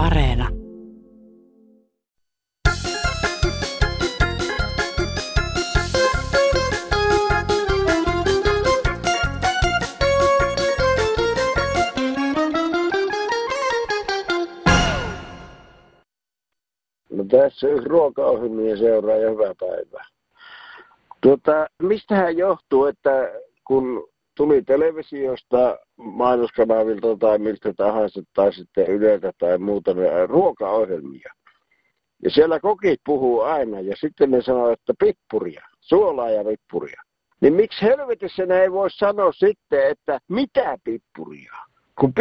Areena. No tässä yksi ruokaohjelmien seuraaja, hyvää päivää. Tuota, mistähän johtuu, että kun tuli televisiosta, mainoskanavilta tai miltä tahansa, tai sitten Yleltä tai muuta, ruokaohjelmia. Ja siellä kokit puhuu aina, ja sitten ne sanoo, että pippuria, suolaa ja pippuria. Niin miksi helvetissä ne ei voi sanoa sitten, että mitä pippuria? Kun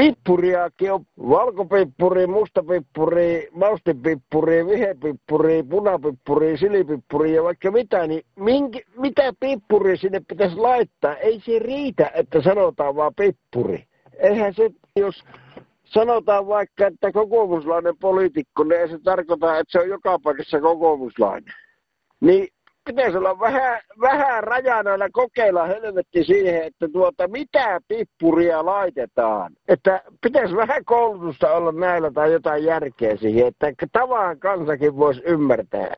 on valkopippuri, mustapippuri, maustipippuri, vihepippuri, punapippuri, silipippuri ja vaikka mitä, niin minkä, mitä pippuri sinne pitäisi laittaa? Ei se riitä, että sanotaan vaan pippuri. Eihän se, jos sanotaan vaikka, että kokoomuslainen poliitikko, niin ei se tarkoita, että se on joka paikassa kokoomuslainen. Niin pitäisi olla vähän, vähän rajana kokeilla helvetti siihen, että tuota, mitä pippuria laitetaan. Että pitäisi vähän koulutusta olla näillä tai jotain järkeä siihen, että tavan kansakin voisi ymmärtää.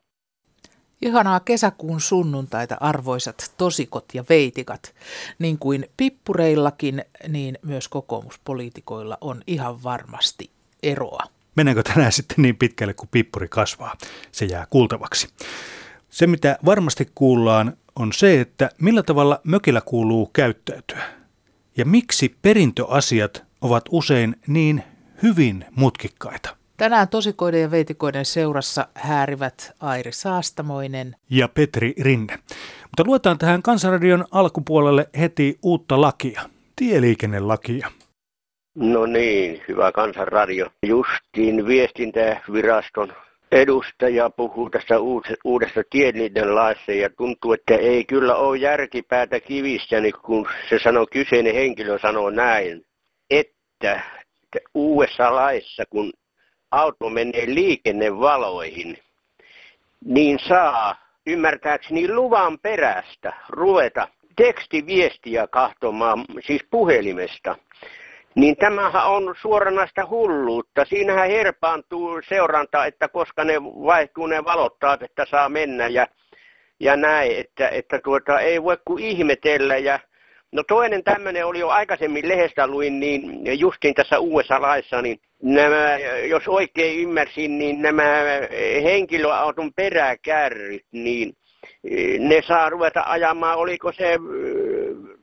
Ihanaa kesäkuun sunnuntaita arvoisat tosikot ja veitikat. Niin kuin pippureillakin, niin myös kokoomuspoliitikoilla on ihan varmasti eroa. Mennäänkö tänään sitten niin pitkälle, kuin pippuri kasvaa? Se jää kuultavaksi. Se, mitä varmasti kuullaan, on se, että millä tavalla mökillä kuuluu käyttäytyä. Ja miksi perintöasiat ovat usein niin hyvin mutkikkaita. Tänään tosikoiden ja veitikoiden seurassa häärivät Airi Saastamoinen ja Petri Rinne. Mutta luetaan tähän Kansanradion alkupuolelle heti uutta lakia, tieliikennelakia. No niin, hyvä Kansanradio. Justiin viestintäviraston edustaja puhuu tässä uudesta laissa ja tuntuu, että ei kyllä ole järkipäätä kivissä, niin kun se sanoo, kyseinen henkilö sanoo näin, että, että uudessa laissa, kun auto menee liikennevaloihin, niin saa ymmärtääkseni luvan perästä ruveta tekstiviestiä kahtomaan, siis puhelimesta niin tämähän on suoranaista hulluutta. Siinähän herpaantuu seuranta, että koska ne vaihtuu ne valottaat, että saa mennä ja, ja näin, että, että tuota, ei voi kuin ihmetellä. Ja, no toinen tämmöinen oli jo aikaisemmin lehdestä luin, niin justiin tässä uudessa laissa, niin nämä, jos oikein ymmärsin, niin nämä henkilöauton peräkärryt, niin ne saa ruveta ajamaan, oliko se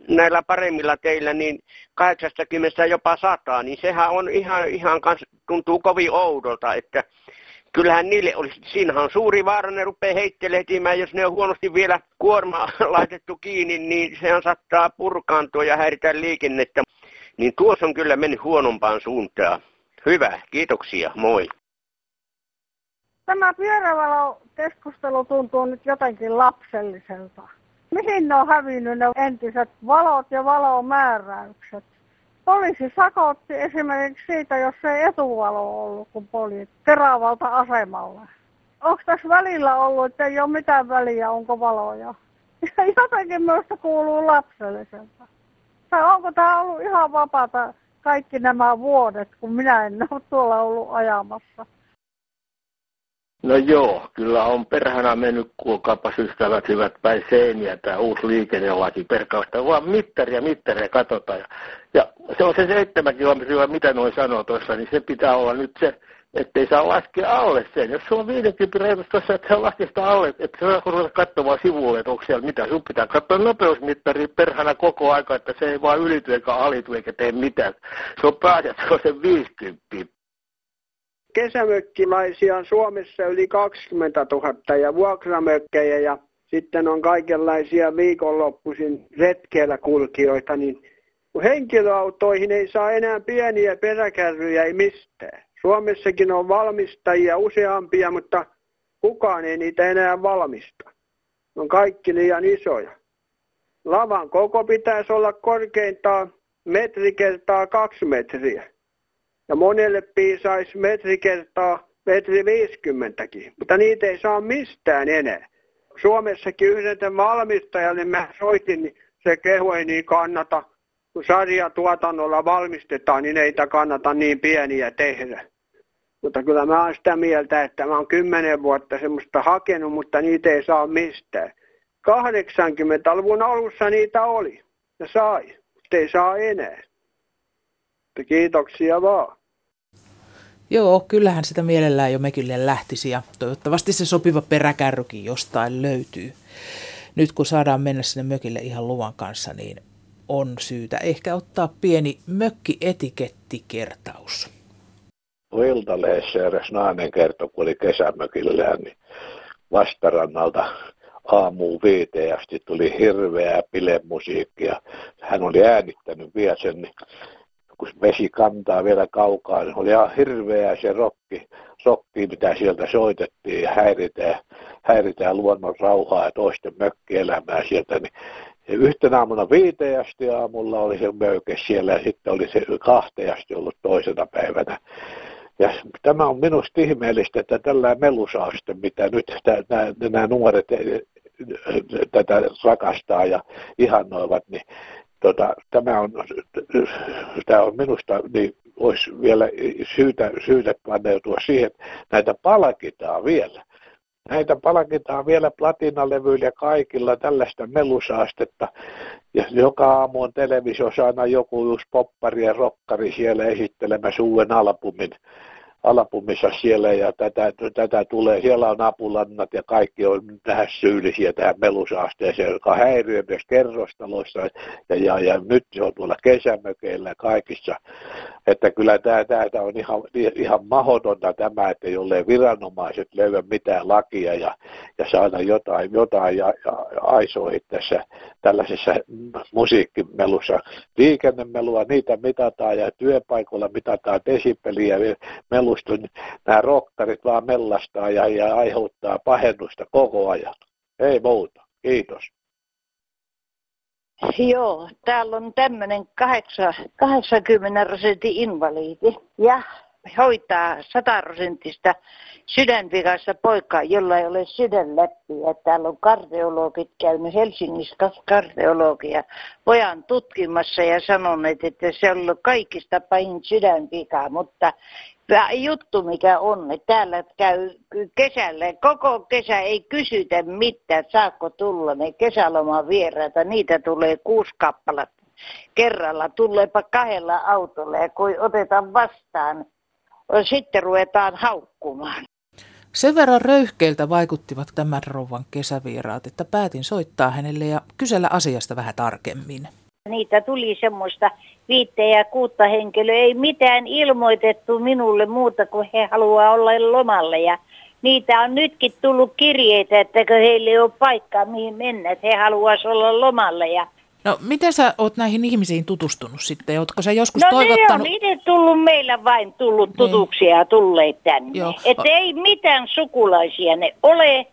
näillä paremmilla teillä niin 80 jopa 100, niin sehän on ihan, ihan kans, tuntuu kovin oudolta, että kyllähän niille olisi, siinähän on suuri vaara, ne rupeaa heittelehtimään, jos ne on huonosti vielä kuorma laitettu kiinni, niin sehän saattaa purkaantua ja häiritä liikennettä. Niin tuossa on kyllä mennyt huonompaan suuntaan. Hyvä, kiitoksia, moi. Tämä pyörävalo-keskustelu tuntuu nyt jotenkin lapselliselta. Mihin ne on hävinnyt ne entiset valot ja valomääräykset? Poliisi sakotti esimerkiksi siitä, jos ei etuvalo ollut, kun poliisi terävalta asemalla. Onko tässä välillä ollut, että ei ole mitään väliä, onko valoja? Ja jotenkin minusta kuuluu lapselliselta. Tai onko tämä ollut ihan vapaata kaikki nämä vuodet, kun minä en ole tuolla ollut ajamassa? No joo, kyllä on perhana mennyt, kuulkaapas ystävät hyvät päin seiniä, tämä uusi liikennelaki perkausta, vaan mittaria, mittaria katsotaan. Ja, ja se on se seitsemän kilometriä, mitä noin sanoo tuossa, niin se pitää olla nyt se, ettei saa laskea alle sen. Jos se on 50 reitus tuossa, että se laskee sitä alle, että se saa ruveta katsomaan sivulle, että onko siellä mitä. Sun pitää katsoa nopeusmittari perhana koko aika, että se ei vaan ylity eikä alitu eikä tee mitään. Se on että se on se 50 kesämökkilaisia on Suomessa yli 20 000 ja vuokramökkejä ja sitten on kaikenlaisia viikonloppuisin retkeillä kulkijoita, niin henkilöautoihin ei saa enää pieniä peräkärryjä ei mistään. Suomessakin on valmistajia useampia, mutta kukaan ei niitä enää valmista. On kaikki liian isoja. Lavan koko pitäisi olla korkeintaan metri kertaa kaksi metriä. Ja monelle piisaisi metri kertaa metri viisikymmentäkin, mutta niitä ei saa mistään enää. Suomessakin yhden valmistajalle mä soitin, niin se kehu ei niin kannata. Kun sarjatuotannolla valmistetaan, niin ei kannata niin pieniä tehdä. Mutta kyllä mä oon sitä mieltä, että mä oon kymmenen vuotta semmoista hakenut, mutta niitä ei saa mistään. 80-luvun alussa niitä oli ja sai, mutta ei saa enää. Kiitoksia vaan. Joo, kyllähän sitä mielellään jo mekille lähtisi ja toivottavasti se sopiva peräkärrykin jostain löytyy. Nyt kun saadaan mennä sinne mökille ihan luvan kanssa, niin on syytä ehkä ottaa pieni mökkietikettikertaus. Iltaleessa eräs nainen kertoi, kun oli kesämökillään, niin vastarannalta aamuun viiteen asti tuli hirveää bilemusiikkia. Hän oli äänittänyt vielä sen, niin kun vesi kantaa vielä kaukaa, niin oli ihan hirveää se rokki, rokki, mitä sieltä soitettiin ja häiritään, häiritään luonnon rauhaa ja toisten mökkielämää sieltä, niin yhtenä aamuna viiteen asti aamulla oli se möyke siellä ja sitten oli se kahteen asti ollut toisena päivänä. Ja tämä on minusta ihmeellistä, että tällä melusaaste, mitä nyt nämä nuoret tätä rakastaa ja ihannoivat, niin tota, tämä on, tämä on minusta, niin olisi vielä syytä, syytä paneutua siihen, että näitä palkitaan vielä. Näitä palkitaan vielä platinalevyillä ja kaikilla tällaista melusaastetta. Ja joka aamu on televisiossa aina joku just poppari ja rokkari siellä esittelemässä uuden albumin alapumissa siellä ja tätä, tätä tulee. Siellä on apulannat ja kaikki on tähän syyllisiä tähän melusaasteeseen, joka häiriö myös kerrostaloissa ja, ja, ja nyt se on tuolla kesämökeillä kaikissa. Että kyllä tämä, tämä on ihan, ihan mahdotonta tämä, että jollei viranomaiset löyä mitään lakia ja, ja saada jotain, jotain ja, ja aisoihin tässä tällaisessa musiikkimelussa. Liikennemelua, niitä mitataan ja työpaikoilla mitataan desibeliä, melusta, niin nämä rokkarit vaan mellastaa ja, ja aiheuttaa pahennusta koko ajan. Ei muuta. Kiitos. Joo, täällä on tämmöinen 80 prosentin invaliidi ja hoitaa 100 prosentista sydänvikassa poikaa, jolla ei ole sydänläppiä. Täällä on kardiologit käynyt Helsingissä kardiologia pojan tutkimassa ja sanoneet, että se on ollut kaikista pahin sydänvika, mutta juttu mikä on, että täällä käy kesällä, koko kesä ei kysytä mitään, saako tulla ne kesäloman vieraita, niitä tulee kuusi kappaletta kerralla, tuleepa kahdella autolla ja kun otetaan vastaan, sitten ruvetaan haukkumaan. Sen verran röyhkeiltä vaikuttivat tämän rouvan kesävieraat, että päätin soittaa hänelle ja kysellä asiasta vähän tarkemmin. Niitä tuli semmoista viitteen ja kuutta henkilöä. Ei mitään ilmoitettu minulle muuta kuin he haluaa olla lomalle. Ja niitä on nytkin tullut kirjeitä, että heille ei ole paikkaa mihin mennä. Että he haluaisivat olla lomalle. Ja No, miten sä oot näihin ihmisiin tutustunut sitten? Ootko sä joskus no, toivottanut... No ne on tullut meillä vain tullut niin. tutuksi ja tulleet tänne. Että ei mitään sukulaisia ne ole.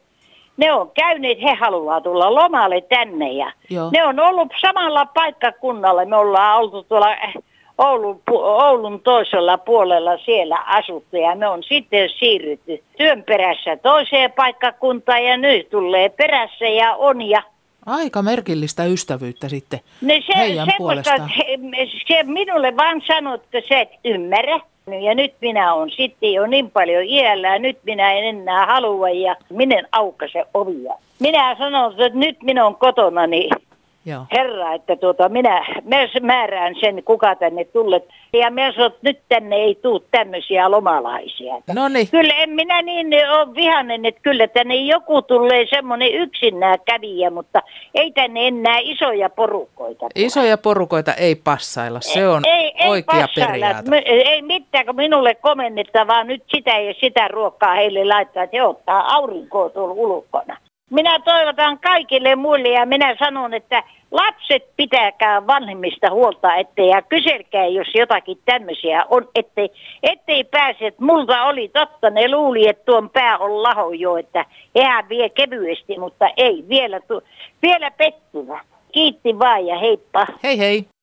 Ne on käyneet, he haluaa tulla lomalle tänne ja Joo. ne on ollut samalla paikkakunnalla. Me ollaan oltu tuolla Oulun, Oulun toisella puolella siellä asuttu ja me on sitten siirrytty työn perässä toiseen paikkakuntaan ja nyt tulee perässä ja on ja Aika merkillistä ystävyyttä sitten no se, heidän puolestaan. Se, se minulle vaan sanoi, että sä et ymmärrä. Ja nyt minä on sitten jo niin paljon iällä ja nyt minä en enää halua ja minä aukaise ovia. Minä sanon, että nyt minä on kotona, niin Joo. Herra, että tuota, minä, minä määrään sen, kuka tänne tulee. Ja minä sanon, että nyt tänne ei tule tämmöisiä lomalaisia. Noniin. Kyllä en minä niin ole vihanen, että kyllä tänne joku tulee semmoinen yksinään kävijä, mutta ei tänne enää isoja porukoita. Isoja porukoita ei passailla, se on ei, ei, oikea ei periaate. Ei mitään, kun minulle komennetta, vaan nyt sitä ja sitä ruokkaa heille laittaa, että he ottaa aurinkoa tuolla ulkona. Minä toivotan kaikille muille ja minä sanon, että lapset pitäkää vanhemmista huolta, ettei ja kyselkää, jos jotakin tämmöisiä on, ettei, ettei pääse, että multa oli totta, ne luuli, että tuon pää on laho jo, että eihän vie kevyesti, mutta ei, vielä, tu, vielä pettyvä. Kiitti vaan ja heippa. Hei hei.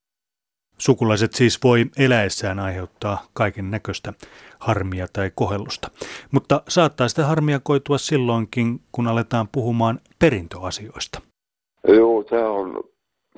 Sukulaiset siis voi eläessään aiheuttaa kaiken näköistä harmia tai kohellusta. Mutta saattaa sitä harmia koitua silloinkin, kun aletaan puhumaan perintöasioista. Joo, tämä on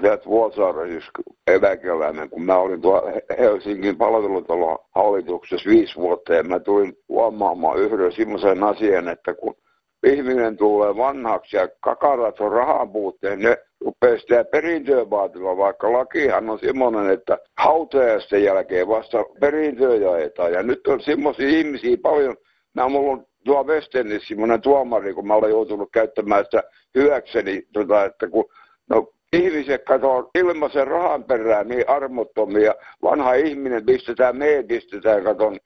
Teet Vuosaaren siis eläkeläinen, kun mä olin tuolla Helsingin palvelutalon hallituksessa viisi vuotta ja mä tulin huomaamaan yhden semmoisen asian, että kun ihminen tulee vanhaksi ja kakarat on rahan puutteen, ne rupeaa sitä perintöä vaatimaan, vaikka lakihan on semmoinen, että hautajaisten jälkeen vasta perintöä jaetaan. Ja nyt on semmoisia ihmisiä paljon, mä mulla on tuo Westenissä semmoinen tuomari, kun mä olen joutunut käyttämään sitä hyväkseni, tota, että kun no, ihmiset katsoo ilmaisen rahan perään niin armottomia, vanha ihminen pistetään, me pistetään, katon.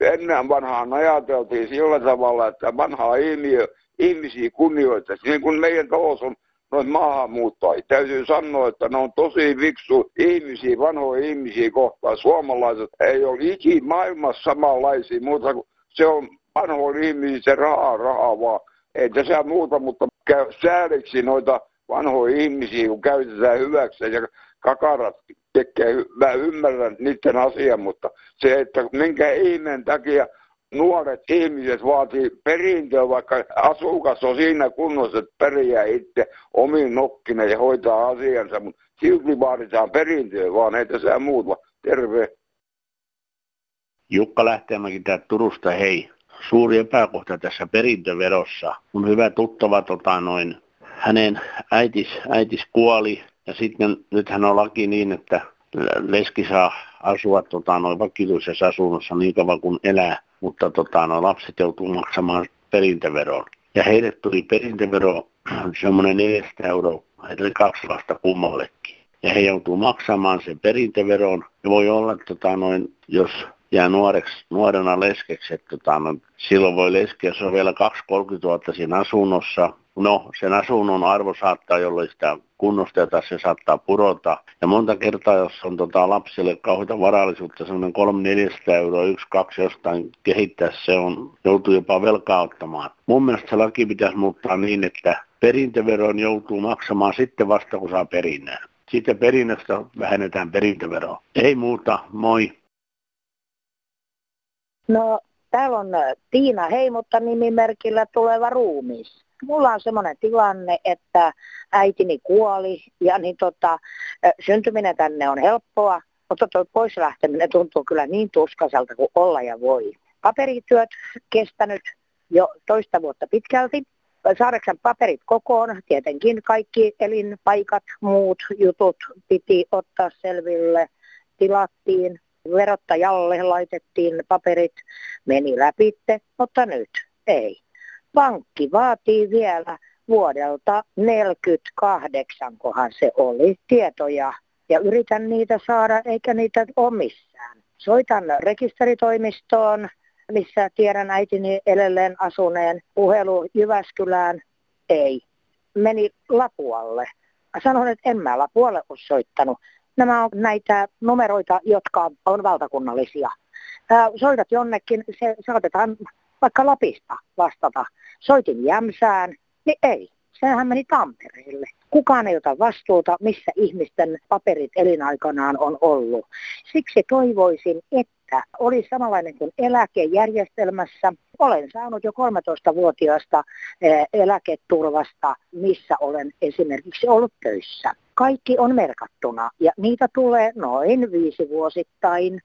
Ennen vanhaan ajateltiin sillä tavalla, että vanhaa ihmiö, ihmisiä kunnioittaisi, niin kuin meidän talous on noin maahanmuuttajia. Täytyy sanoa, että ne on tosi viksu ihmisiä, vanhoja ihmisiä kohtaan. Suomalaiset ei ole ikinä maailmassa samanlaisia, mutta se on vanhoilla ihmisillä se rahaa, rahaa vaan. Ei tässä muuta, mutta käy säädiksi noita vanhoja ihmisiä, kun käytetään hyväksi ja kakarat tekee, mä ymmärrän niiden asian, mutta se, että minkä ihmeen takia nuoret ihmiset vaatii perintöä, vaikka asukas on siinä kunnossa, että periää itse omiin nokkina ja hoitaa asiansa, mutta silti vaaditaan perintöä, vaan ei tässä muuta. Terve. Jukka Lähtemäki täältä Turusta, hei. Suuri epäkohta tässä perintöverossa. Mun hyvä tuttava tota, noin, hänen äitis, äitis kuoli ja sitten nythän on laki niin, että leski saa asua tota, noin vakituisessa asunnossa niin kauan kuin elää, mutta tota, noin lapset joutuu maksamaan perintöveron. Ja heille tuli perintövero semmoinen 400 euroa, eli kaksi lasta kummallekin. Ja he joutuu maksamaan sen perintöveron. Ja voi olla, että tota, noin, jos jää nuoreksi, nuorena leskeksi, että tota, no, silloin voi leskiä, jos on vielä 2-30 vuotta siinä asunnossa, No, sen asunnon arvo saattaa, jolloin sitä kunnosteta, se saattaa pudota. Ja monta kertaa, jos on tota, lapsille kauheita varallisuutta, semmoinen 300-400 euroa, yksi, kaksi jostain kehittää, se on, joutuu jopa velkaa ottamaan. Mun mielestä se laki pitäisi muuttaa niin, että perintöveron joutuu maksamaan sitten vasta, kun saa perinnän. Sitten perinnöstä vähennetään perintöveroa. Ei muuta, moi. No, täällä on Tiina Heimotta nimimerkillä tuleva ruumis mulla on semmoinen tilanne, että äitini kuoli ja niin tota, syntyminen tänne on helppoa, mutta tuo pois lähteminen tuntuu kyllä niin tuskaselta kuin olla ja voi. Paperityöt kestänyt jo toista vuotta pitkälti. Saadaksän paperit kokoon, tietenkin kaikki elinpaikat, muut jutut piti ottaa selville, tilattiin, verottajalle laitettiin paperit, meni läpitte, mutta nyt ei pankki vaatii vielä vuodelta 48, kohan se oli, tietoja. Ja yritän niitä saada, eikä niitä ole missään. Soitan rekisteritoimistoon, missä tiedän äitini edelleen asuneen. Puhelu Jyväskylään, ei. Meni Lapualle. Sanon, että en mä Lapualle ole soittanut. Nämä on näitä numeroita, jotka on valtakunnallisia. soitat jonnekin, se saatetaan vaikka Lapista vastata. Soitin Jämsään, niin ei. Sehän meni Tampereelle. Kukaan ei ota vastuuta, missä ihmisten paperit elinaikanaan on ollut. Siksi toivoisin, että olisi samanlainen kuin eläkejärjestelmässä. Olen saanut jo 13-vuotiaasta eh, eläketurvasta, missä olen esimerkiksi ollut töissä. Kaikki on merkattuna. Ja niitä tulee noin viisi vuosittain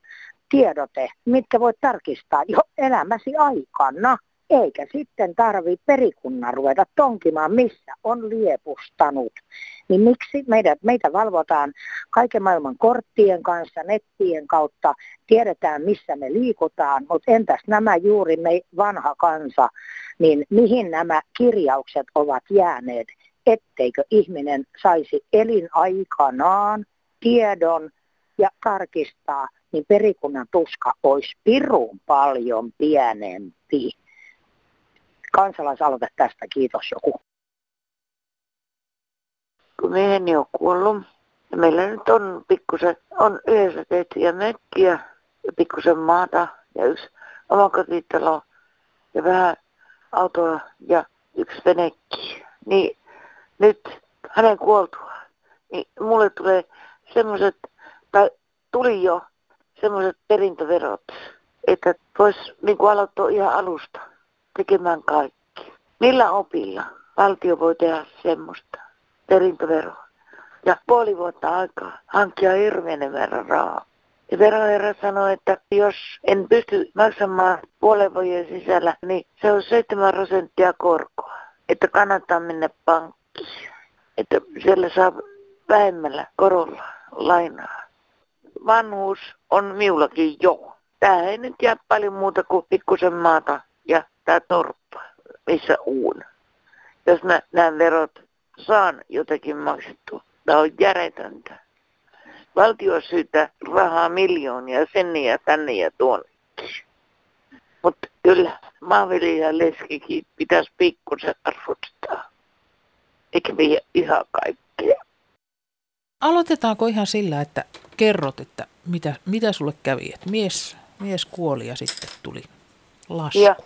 tiedote, mitkä voit tarkistaa jo elämäsi aikana. Eikä sitten tarvi perikunnan ruveta tonkimaan, missä on liepustanut. Niin miksi meidät, meitä valvotaan kaiken maailman korttien kanssa, nettien kautta, tiedetään missä me liikutaan, mutta entäs nämä juuri me vanha kansa, niin mihin nämä kirjaukset ovat jääneet, etteikö ihminen saisi elinaikanaan tiedon ja tarkistaa, niin perikunnan tuska olisi pirun paljon pienempi. Kansalaisaloite tästä, kiitos joku. Kun mieheni on kuollut, ja meillä nyt on pikkusen, on yhdessä tehtyjä mökkiä ja pikkusen maata ja yksi omakotitalo ja vähän autoa ja yksi venekki. Niin nyt hänen kuoltuaan, niin mulle tulee semmoiset, tai tuli jo semmoiset perintöverot, että voisi niin aloittaa ihan alusta tekemään kaikki. Millä opilla valtio voi tehdä semmoista perintöveroa? Ja puoli vuotta aikaa hankkia hirveän verran rahaa. Ja veroherra sanoi, että jos en pysty maksamaan puolen vuoden sisällä, niin se on 7 prosenttia korkoa. Että kannattaa mennä pankkiin. Että siellä saa vähemmällä korolla lainaa. Vanhuus on miullakin jo. Tää ei nyt jää paljon muuta kuin pikkusen maata ja tää torppa, missä uun. Jos mä nämä verot saan jotakin maksettua. Tämä on järjetöntä. Valtio syytä rahaa miljoonia sinne ja tänne ja tuonne. Mutta kyllä maanviljelijä leskikin pitäisi pikkusen arvostaa. Eikä vie ihan kaikkea. Aloitetaanko ihan sillä, että kerrot, että mitä, mitä sulle kävi? Että mies, mies kuoli ja sitten tuli lasku. Ja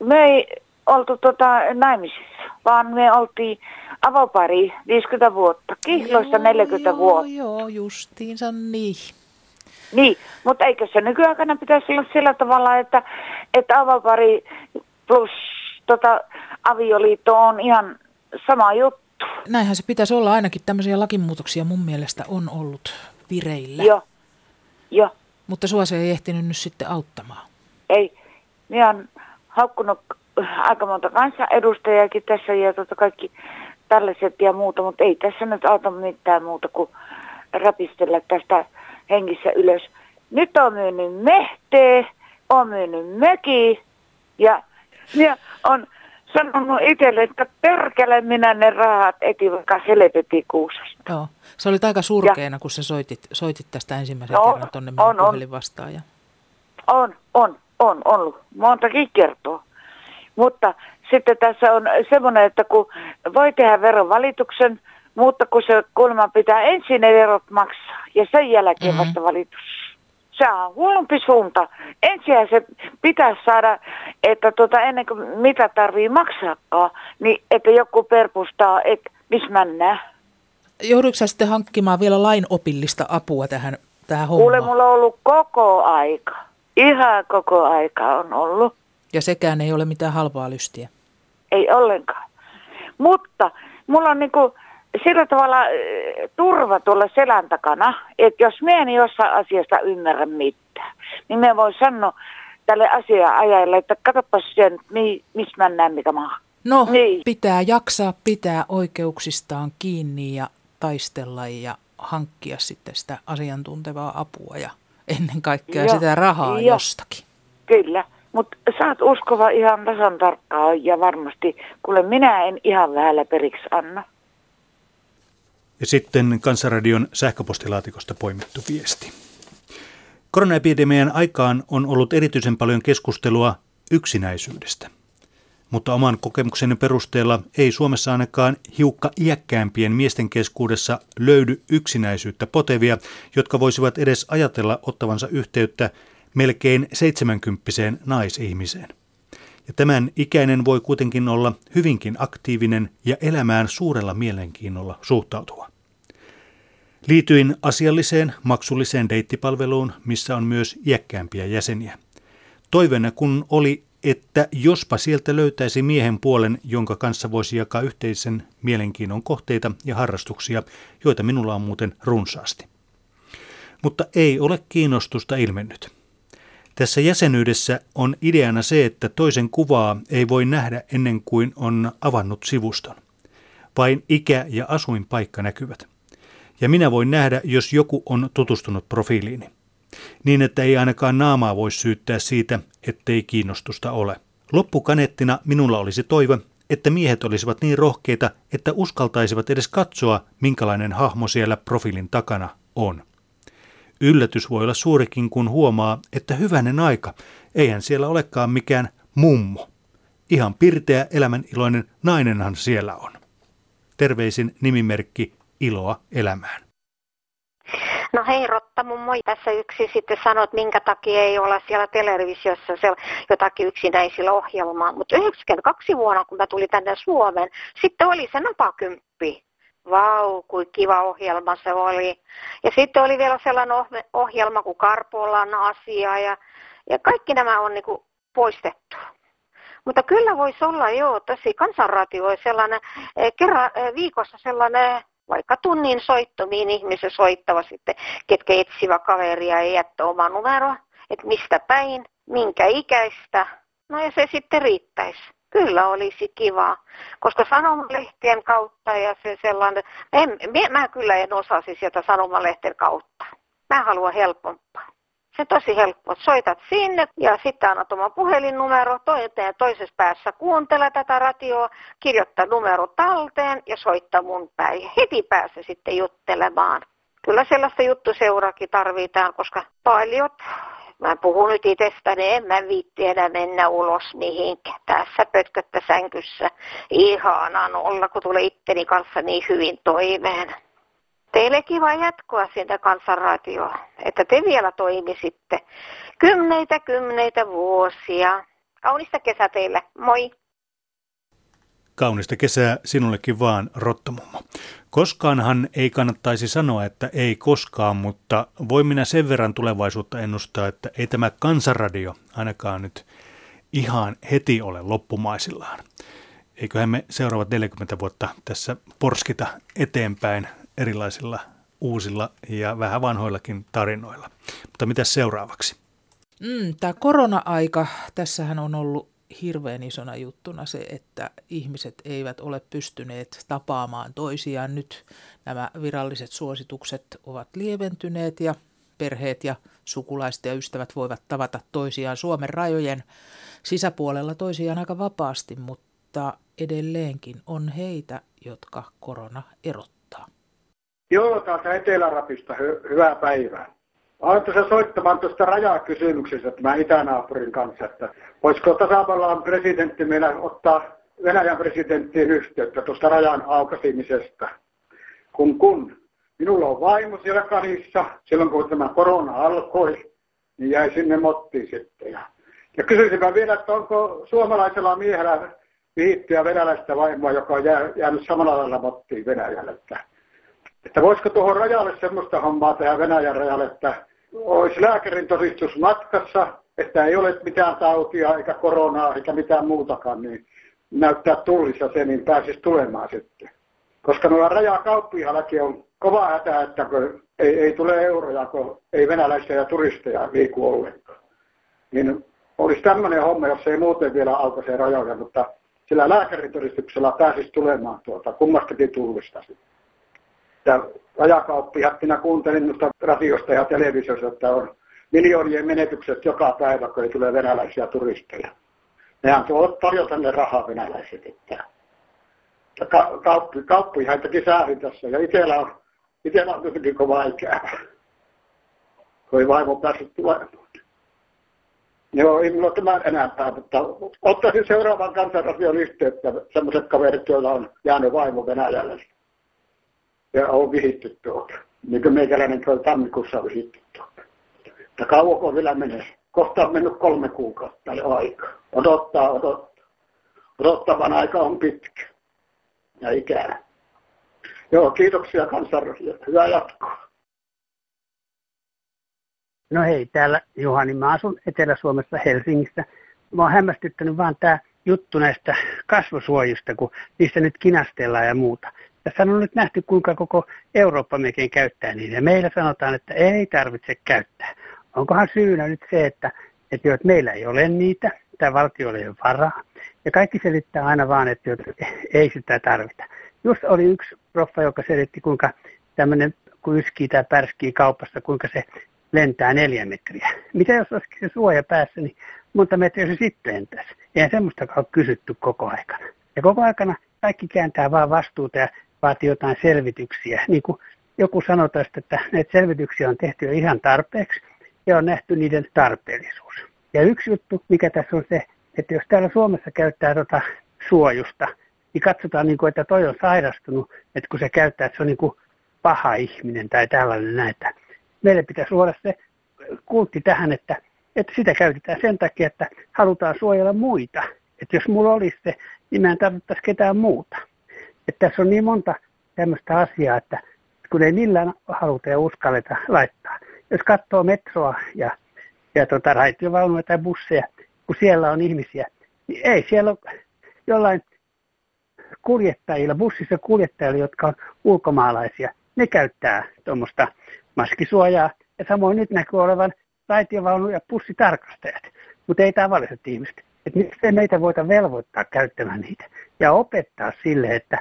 me ei oltu tota naimisissa, vaan me oltiin avopari 50 vuotta, kihloissa Joo, 40 joo, vuotta. Joo, justiinsa niin. Niin, mutta eikö se nykyaikana pitäisi olla sillä tavalla, että, että avopari plus tota, avioliitto on ihan sama juttu. Näinhän se pitäisi olla, ainakin tämmöisiä lakimuutoksia mun mielestä on ollut vireillä. Joo, joo, Mutta sua se ei ehtinyt nyt sitten auttamaan. ei. Minä olen haukkunut aika monta kansanedustajakin tässä ja tota kaikki tällaiset ja muuta, mutta ei tässä nyt auta mitään muuta kuin rapistella tästä hengissä ylös. Nyt on myynyt mehtee, on myynyt möki ja minä on sanonut itselle, että perkele minä ne rahat eti vaikka helvetikuusesta. Joo. Se oli aika surkeena, kun sä soitit, soitit tästä ensimmäisen No, kerran tonne meidän on, on. puhelinvastaajan. On, on, on ollut. Montakin kertoo. Mutta sitten tässä on semmoinen, että kun voi tehdä verovalituksen, mutta kun se kuulemma pitää ensin ne verot maksaa ja sen jälkeen Mhm. vasta valitus. Se on hullumpi suunta. Ensin se pitäisi saada, että tuota, ennen kuin mitä tarvii maksaakaan, niin että joku perpustaa, että missä mennään. Joudutko sä sitten hankkimaan vielä lainopillista apua tähän, tähän Kuule, hommaan? mulla on ollut koko aika. Ihan koko aika on ollut. Ja sekään ei ole mitään halpaa lystiä. Ei ollenkaan. Mutta mulla on niinku sillä tavalla äh, turva tuolla selän takana, että jos me en jossain asiasta ymmärrä mitään, niin me voi sanoa tälle asiaajajalle, että katsopas sen, mi, missä mennään mikä maa. No, Niin. pitää jaksaa pitää oikeuksistaan kiinni ja taistella ja hankkia sitten sitä asiantuntevaa apua ja ennen kaikkea Joo, sitä rahaa joo. jostakin. Kyllä, mutta saat uskova ihan tasan tarkkaan ja varmasti, kuule minä en ihan vähällä periksi anna. Ja sitten Kansanradion sähköpostilaatikosta poimittu viesti. Koronaepidemian aikaan on ollut erityisen paljon keskustelua yksinäisyydestä. Mutta oman kokemukseni perusteella ei Suomessa ainakaan hiukka iäkkäämpien miesten keskuudessa löydy yksinäisyyttä potevia, jotka voisivat edes ajatella ottavansa yhteyttä melkein 70 naisihmiseen. Ja tämän ikäinen voi kuitenkin olla hyvinkin aktiivinen ja elämään suurella mielenkiinnolla suhtautuva. Liityin asialliseen maksulliseen deittipalveluun, missä on myös iäkkäämpiä jäseniä. Toiveena kun oli, että jospa sieltä löytäisi miehen puolen, jonka kanssa voisi jakaa yhteisen mielenkiinnon kohteita ja harrastuksia, joita minulla on muuten runsaasti. Mutta ei ole kiinnostusta ilmennyt. Tässä jäsenyydessä on ideana se, että toisen kuvaa ei voi nähdä ennen kuin on avannut sivuston. Vain ikä ja asuinpaikka näkyvät. Ja minä voin nähdä, jos joku on tutustunut profiiliini. Niin, että ei ainakaan naamaa voi syyttää siitä, ettei kiinnostusta ole. Loppukaneettina minulla olisi toive, että miehet olisivat niin rohkeita, että uskaltaisivat edes katsoa, minkälainen hahmo siellä profiilin takana on. Yllätys voi olla suurikin, kun huomaa, että hyvänen aika, eihän siellä olekaan mikään mummo. Ihan pirteä elämäniloinen nainenhan siellä on. Terveisin nimimerkki Iloa elämään. No hei Rotta mummo, tässä yksi sitten sanoi, että minkä takia ei olla siellä televisiossa se jotakin yksinäisillä ohjelmaa. Mutta 92 vuonna, kun mä tulin tänne Suomeen, sitten oli se napakymppi. Vau, kuin kiva ohjelma se oli. Ja sitten oli vielä sellainen oh- ohjelma kuin Karpolan asia ja, ja kaikki nämä on niinku poistettu. Mutta kyllä voisi olla joo, tosi kansanradio olisi sellainen eh, kerran eh, viikossa sellainen vaikka tunnin soittomiin ihmisen soittava sitten, ketkä etsivä kaveria ja jättää oma numero, että mistä päin, minkä ikäistä, no ja se sitten riittäisi. Kyllä olisi kiva, koska sanomalehtien kautta ja se sellainen, en, mä kyllä en osasi sieltä sanomalehten kautta. Mä haluan helpompaa. Se on tosi helppo. Soitat sinne ja sitten annat oma puhelinnumero. Toinen toisessa päässä kuuntele tätä radioa, kirjoittaa numero talteen ja soittaa mun päin. Heti pääse sitten juttelemaan. Kyllä sellaista juttuseuraakin tarvitaan, koska paljon Mä puhun nyt itsestäni, en mä viitti enää mennä ulos mihinkään. Tässä pötköttä sänkyssä. Ihanaa olla, kun tulee itteni kanssa niin hyvin toimeen. Teille kiva jatkoa siitä kansanradioa, että te vielä toimisitte kymneitä kymneitä vuosia. Kaunista kesä teille, moi! Kaunista kesää sinullekin vaan, Rottomummo. Koskaanhan ei kannattaisi sanoa, että ei koskaan, mutta voi minä sen verran tulevaisuutta ennustaa, että ei tämä kansanradio ainakaan nyt ihan heti ole loppumaisillaan. Eiköhän me seuraavat 40 vuotta tässä porskita eteenpäin erilaisilla uusilla ja vähän vanhoillakin tarinoilla. Mutta mitä seuraavaksi? Mm, tämä korona-aika, tässähän on ollut hirveän isona juttuna se, että ihmiset eivät ole pystyneet tapaamaan toisiaan. Nyt nämä viralliset suositukset ovat lieventyneet ja perheet ja sukulaiset ja ystävät voivat tavata toisiaan Suomen rajojen sisäpuolella toisiaan aika vapaasti, mutta edelleenkin on heitä, jotka korona erottaa. Joo, täältä Etelä-Rapista. Hy- hyvää päivää. Aloitko se soittamaan tuosta rajakysymyksestä tämän itänaapurin kanssa, että voisiko tasavallan presidentti meillä ottaa Venäjän presidenttiin yhteyttä tuosta rajan aukasimisesta? Kun, kun minulla on vaimo siellä kanissa, silloin kun tämä korona alkoi, niin jäi sinne mottiin sitten. Ja, ja kysyisinpä vielä, että onko suomalaisella miehellä vihittyä venäläistä vaimoa, joka on jää, jäänyt samalla lailla mottiin Venäjälle. Että, että voisiko tuohon rajalle semmoista hommaa tehdä Venäjän rajalle, että olisi lääkärin todistus matkassa, että ei ole mitään tautia eikä koronaa eikä mitään muutakaan, niin näyttää tullissa se, niin pääsisi tulemaan sitten. Koska noilla rajakauppiallakin on kova hätä, että kun ei, ei tule euroja, kun ei venäläisiä ja turisteja liiku ollenkaan. Niin olisi tämmöinen homma, jos ei muuten vielä aukaise rajoja, mutta sillä lääkäritodistuksella pääsisi tulemaan tuota kummastakin tullista sitten. Ja rajakauppiat, minä kuuntelin noista radiosta ja televisiosta, että on miljoonien menetykset joka päivä, kun ei tule venäläisiä turisteja. Nehän tuovat paljon tänne rahaa venäläiset. Että ka- kauppi, kauppihaitakin säärin tässä. Ja itsellä on, itsellä on kuitenkin kova ikävä. Kun ei vaimo päässyt tulemaan. Joo, ei minulla tämän enempää, mutta ottaisin seuraavan kansanradion yhteyttä sellaiset kaverit, joilla on jäänyt vaimo Venäjälle ja on vihitty tuolta. Niin kuin meikäläinen oli tammikuussa vihitty tuolta. Kauanko vielä menee? Kohta on mennyt kolme kuukautta jo aika. Odottaa, odottaa. Odottavan aika on pitkä ja ikää. Joo, kiitoksia kansanryhmä. Hyvää jatkoa. No hei, täällä Juhani, mä asun Etelä-Suomessa Helsingissä. Mä oon hämmästyttänyt vaan tämä juttu näistä kasvosuojista, kun niissä nyt kinastellaan ja muuta. Tässä on nyt nähty, kuinka koko Eurooppa melkein käyttää niitä. Ja meillä sanotaan, että ei tarvitse käyttää. Onkohan syynä nyt se, että, että, jo, että meillä ei ole niitä, tämä valtio ei ole varaa. Ja kaikki selittää aina vaan, että ei sitä tarvita. Just oli yksi proffa, joka selitti, kuinka tämmöinen, kun yskii tai pärskii kaupassa, kuinka se lentää neljä metriä. Mitä jos olisikin se suoja päässä, niin monta metriä se sitten lentäisi. Eihän semmoista ole kysytty koko aikana. Ja koko aikana kaikki kääntää vaan vastuuta ja vaatii jotain selvityksiä. Niin kuin joku sanoi tästä, että näitä selvityksiä on tehty jo ihan tarpeeksi ja on nähty niiden tarpeellisuus. Ja yksi juttu, mikä tässä on se, että jos täällä Suomessa käyttää tota suojusta, niin katsotaan, niin kuin, että toi on sairastunut, että kun se käyttää, että se on niin kuin paha ihminen tai tällainen näitä. Meille pitäisi luoda se kultti tähän, että, että sitä käytetään sen takia, että halutaan suojella muita. Että jos mulla olisi se, niin mä en tarvittaisi ketään muuta. Että tässä on niin monta tämmöistä asiaa, että kun ei millään haluta ja uskalleta laittaa. Jos katsoo metroa ja, ja tota, raitiovaunuja tai busseja, kun siellä on ihmisiä, niin ei siellä ole jollain kuljettajilla, bussissa kuljettajilla, jotka on ulkomaalaisia, ne käyttää tuommoista maskisuojaa. Ja samoin nyt näkyy olevan raitiovaunu- ja pussitarkastajat, mutta ei tavalliset ihmiset. Että miksi meitä voita velvoittaa käyttämään niitä ja opettaa sille, että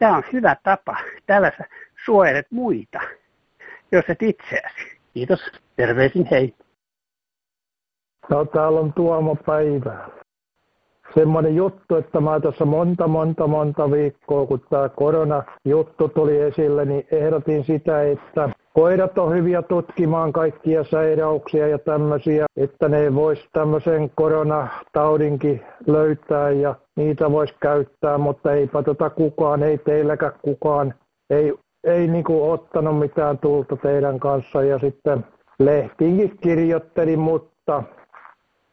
tämä on hyvä tapa. Tällä sä suojelet muita, jos et itseäsi. Kiitos. Terveisin hei. No täällä on Tuomo Päivä. Semmoinen juttu, että mä tuossa monta, monta, monta viikkoa, kun tämä korona-juttu tuli esille, niin ehdotin sitä, että koirat on hyviä tutkimaan kaikkia sairauksia ja tämmöisiä, että ne vois tämmöisen koronataudinkin löytää ja niitä voisi käyttää, mutta eipä tota kukaan, ei teilläkään kukaan, ei, ei niinku ottanut mitään tulta teidän kanssa. Ja sitten lehtiinkin kirjoittelin, mutta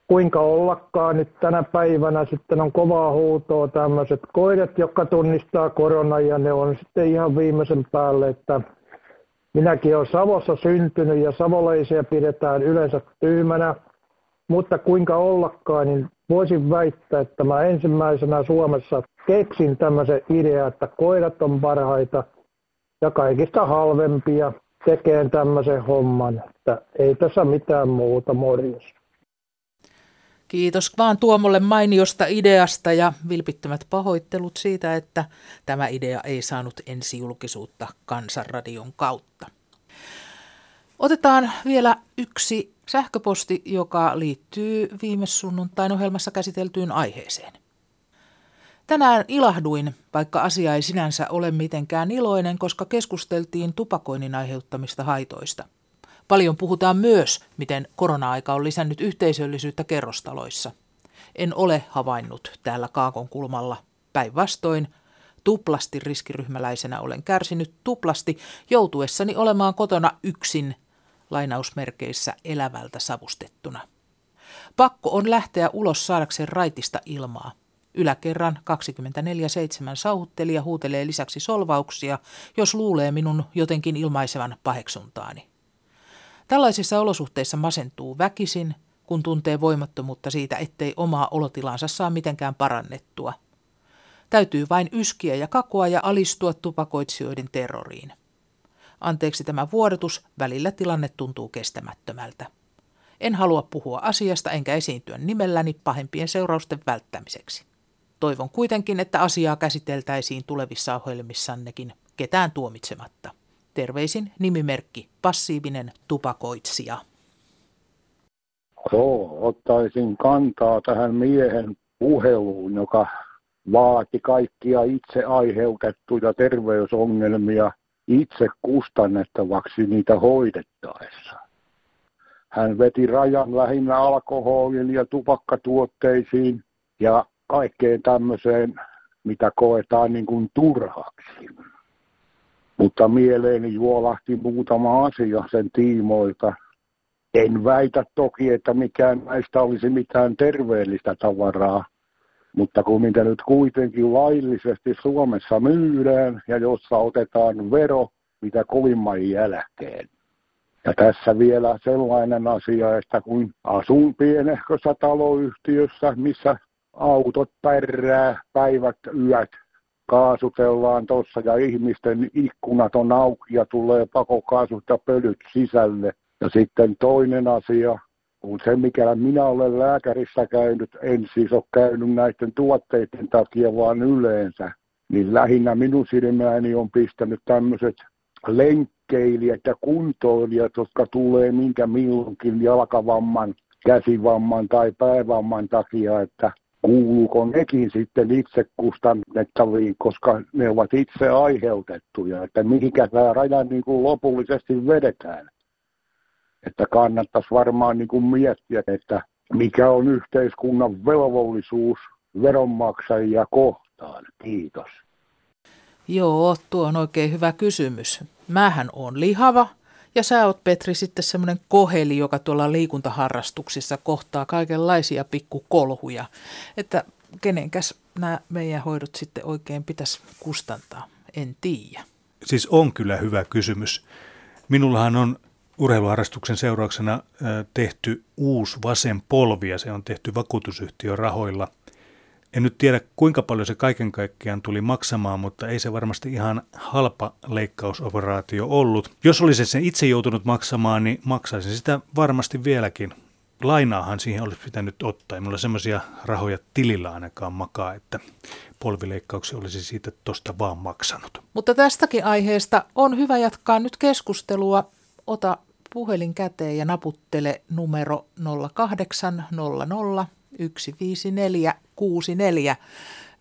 kuinka ollakaan nyt tänä päivänä sitten on kovaa huutoa tämmöiset koirat, jotka tunnistaa koronan ja ne on sitten ihan viimeisen päälle, että minäkin olen Savossa syntynyt ja savolaisia pidetään yleensä tyhmänä, mutta kuinka ollakaan, niin voisin väittää, että mä ensimmäisenä Suomessa keksin tämmöisen idea, että koirat on parhaita ja kaikista halvempia tekeen tämmöisen homman, että ei tässä mitään muuta morjens. Kiitos vaan Tuomolle mainiosta ideasta ja vilpittömät pahoittelut siitä, että tämä idea ei saanut ensijulkisuutta Kansanradion kautta. Otetaan vielä yksi sähköposti, joka liittyy viime sunnuntain ohjelmassa käsiteltyyn aiheeseen. Tänään ilahduin, vaikka asia ei sinänsä ole mitenkään iloinen, koska keskusteltiin tupakoinnin aiheuttamista haitoista – Paljon puhutaan myös, miten korona-aika on lisännyt yhteisöllisyyttä kerrostaloissa. En ole havainnut täällä Kaakon kulmalla. Päinvastoin, tuplasti riskiryhmäläisenä olen kärsinyt tuplasti joutuessani olemaan kotona yksin lainausmerkeissä elävältä savustettuna. Pakko on lähteä ulos saadakseen raitista ilmaa. Yläkerran 24-7 sauhuttelija huutelee lisäksi solvauksia, jos luulee minun jotenkin ilmaisevan paheksuntaani. Tällaisissa olosuhteissa masentuu väkisin, kun tuntee voimattomuutta siitä, ettei omaa olotilansa saa mitenkään parannettua. Täytyy vain yskiä ja kakoa ja alistua tupakoitsijoiden terroriin. Anteeksi tämä vuodatus, välillä tilanne tuntuu kestämättömältä. En halua puhua asiasta enkä esiintyä nimelläni pahempien seurausten välttämiseksi. Toivon kuitenkin, että asiaa käsiteltäisiin tulevissa ohjelmissannekin ketään tuomitsematta. Terveisin nimimerkki passiivinen tupakoitsija. Joo, ottaisin kantaa tähän miehen puheluun, joka vaati kaikkia itse aiheutettuja terveysongelmia itse kustannettavaksi niitä hoidettaessa. Hän veti rajan lähinnä alkoholin ja tupakkatuotteisiin ja kaikkeen tämmöiseen, mitä koetaan niin kuin turhaksi. Mutta mieleeni juolahti muutama asia sen tiimoilta. En väitä toki, että mikään näistä olisi mitään terveellistä tavaraa, mutta kun niitä nyt kuitenkin laillisesti Suomessa myydään ja jossa otetaan vero mitä kovimman jälkeen. Ja tässä vielä sellainen asia, että kun asun pienehkössä taloyhtiössä, missä autot pärrää päivät yöt kaasutellaan tuossa ja ihmisten ikkunat on auki ja tulee pakokaasut ja pölyt sisälle. Ja sitten toinen asia on se, mikä minä olen lääkärissä käynyt, en siis ole käynyt näiden tuotteiden takia, vaan yleensä. Niin lähinnä minun silmääni on pistänyt tämmöiset lenkkeilijät ja kuntoilijat, jotka tulee minkä milloinkin jalkavamman, käsivamman tai päävamman takia, että kuuluuko nekin sitten itse kustannettaviin, koska ne ovat itse aiheutettuja, että mihinkä tämä raja niin kuin lopullisesti vedetään. Että kannattaisi varmaan niin kuin miettiä, että mikä on yhteiskunnan velvollisuus veronmaksajia kohtaan. Kiitos. Joo, tuo on oikein hyvä kysymys. Mähän on lihava ja sä oot Petri sitten semmoinen koheli, joka tuolla liikuntaharrastuksissa kohtaa kaikenlaisia pikkukolhuja. Että kenenkäs nämä meidän hoidot sitten oikein pitäisi kustantaa, en tiedä. Siis on kyllä hyvä kysymys. Minullahan on urheiluharrastuksen seurauksena tehty uusi vasen polvi ja se on tehty vakuutusyhtiön rahoilla. En nyt tiedä kuinka paljon se kaiken kaikkiaan tuli maksamaan, mutta ei se varmasti ihan halpa leikkausoperaatio ollut. Jos olisi sen itse joutunut maksamaan, niin maksaisin sitä varmasti vieläkin. Lainaahan siihen olisi pitänyt ottaa. Ei mulla semmoisia rahoja tilillä ainakaan makaa, että polvileikkauksia olisi siitä tosta vaan maksanut. Mutta tästäkin aiheesta on hyvä jatkaa nyt keskustelua. Ota puhelin käteen ja naputtele numero 0800 15464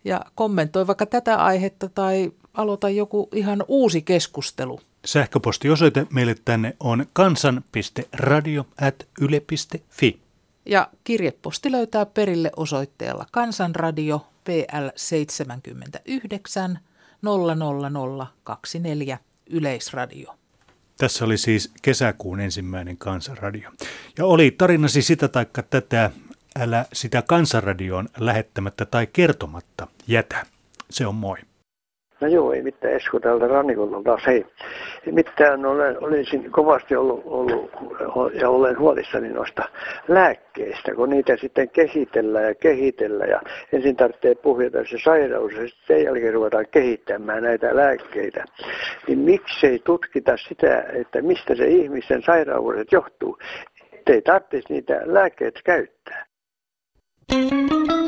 ja kommentoi vaikka tätä aihetta tai aloita joku ihan uusi keskustelu. Sähköpostiosoite meille tänne on kansan.radio.yle.fi. Ja kirjeposti löytää perille osoitteella Kansanradio PL 79 00024 Yleisradio. Tässä oli siis kesäkuun ensimmäinen kansanradio. Ja oli tarinasi sitä taikka tätä, älä sitä kansanradioon lähettämättä tai kertomatta jätä. Se on moi. No joo, ei mitään Esko täältä rannikolla taas. Hei, ei mitään, olen, olisin kovasti ollut, ollut ja olen huolissani noista lääkkeistä, kun niitä sitten kehitellään ja kehitellään ja ensin tarvitsee puhjata se sairaus ja sitten sen jälkeen ruvetaan kehittämään näitä lääkkeitä. Niin miksei tutkita sitä, että mistä se ihmisen sairaudet johtuu, ettei tarvitsisi niitä lääkkeitä käyttää. Música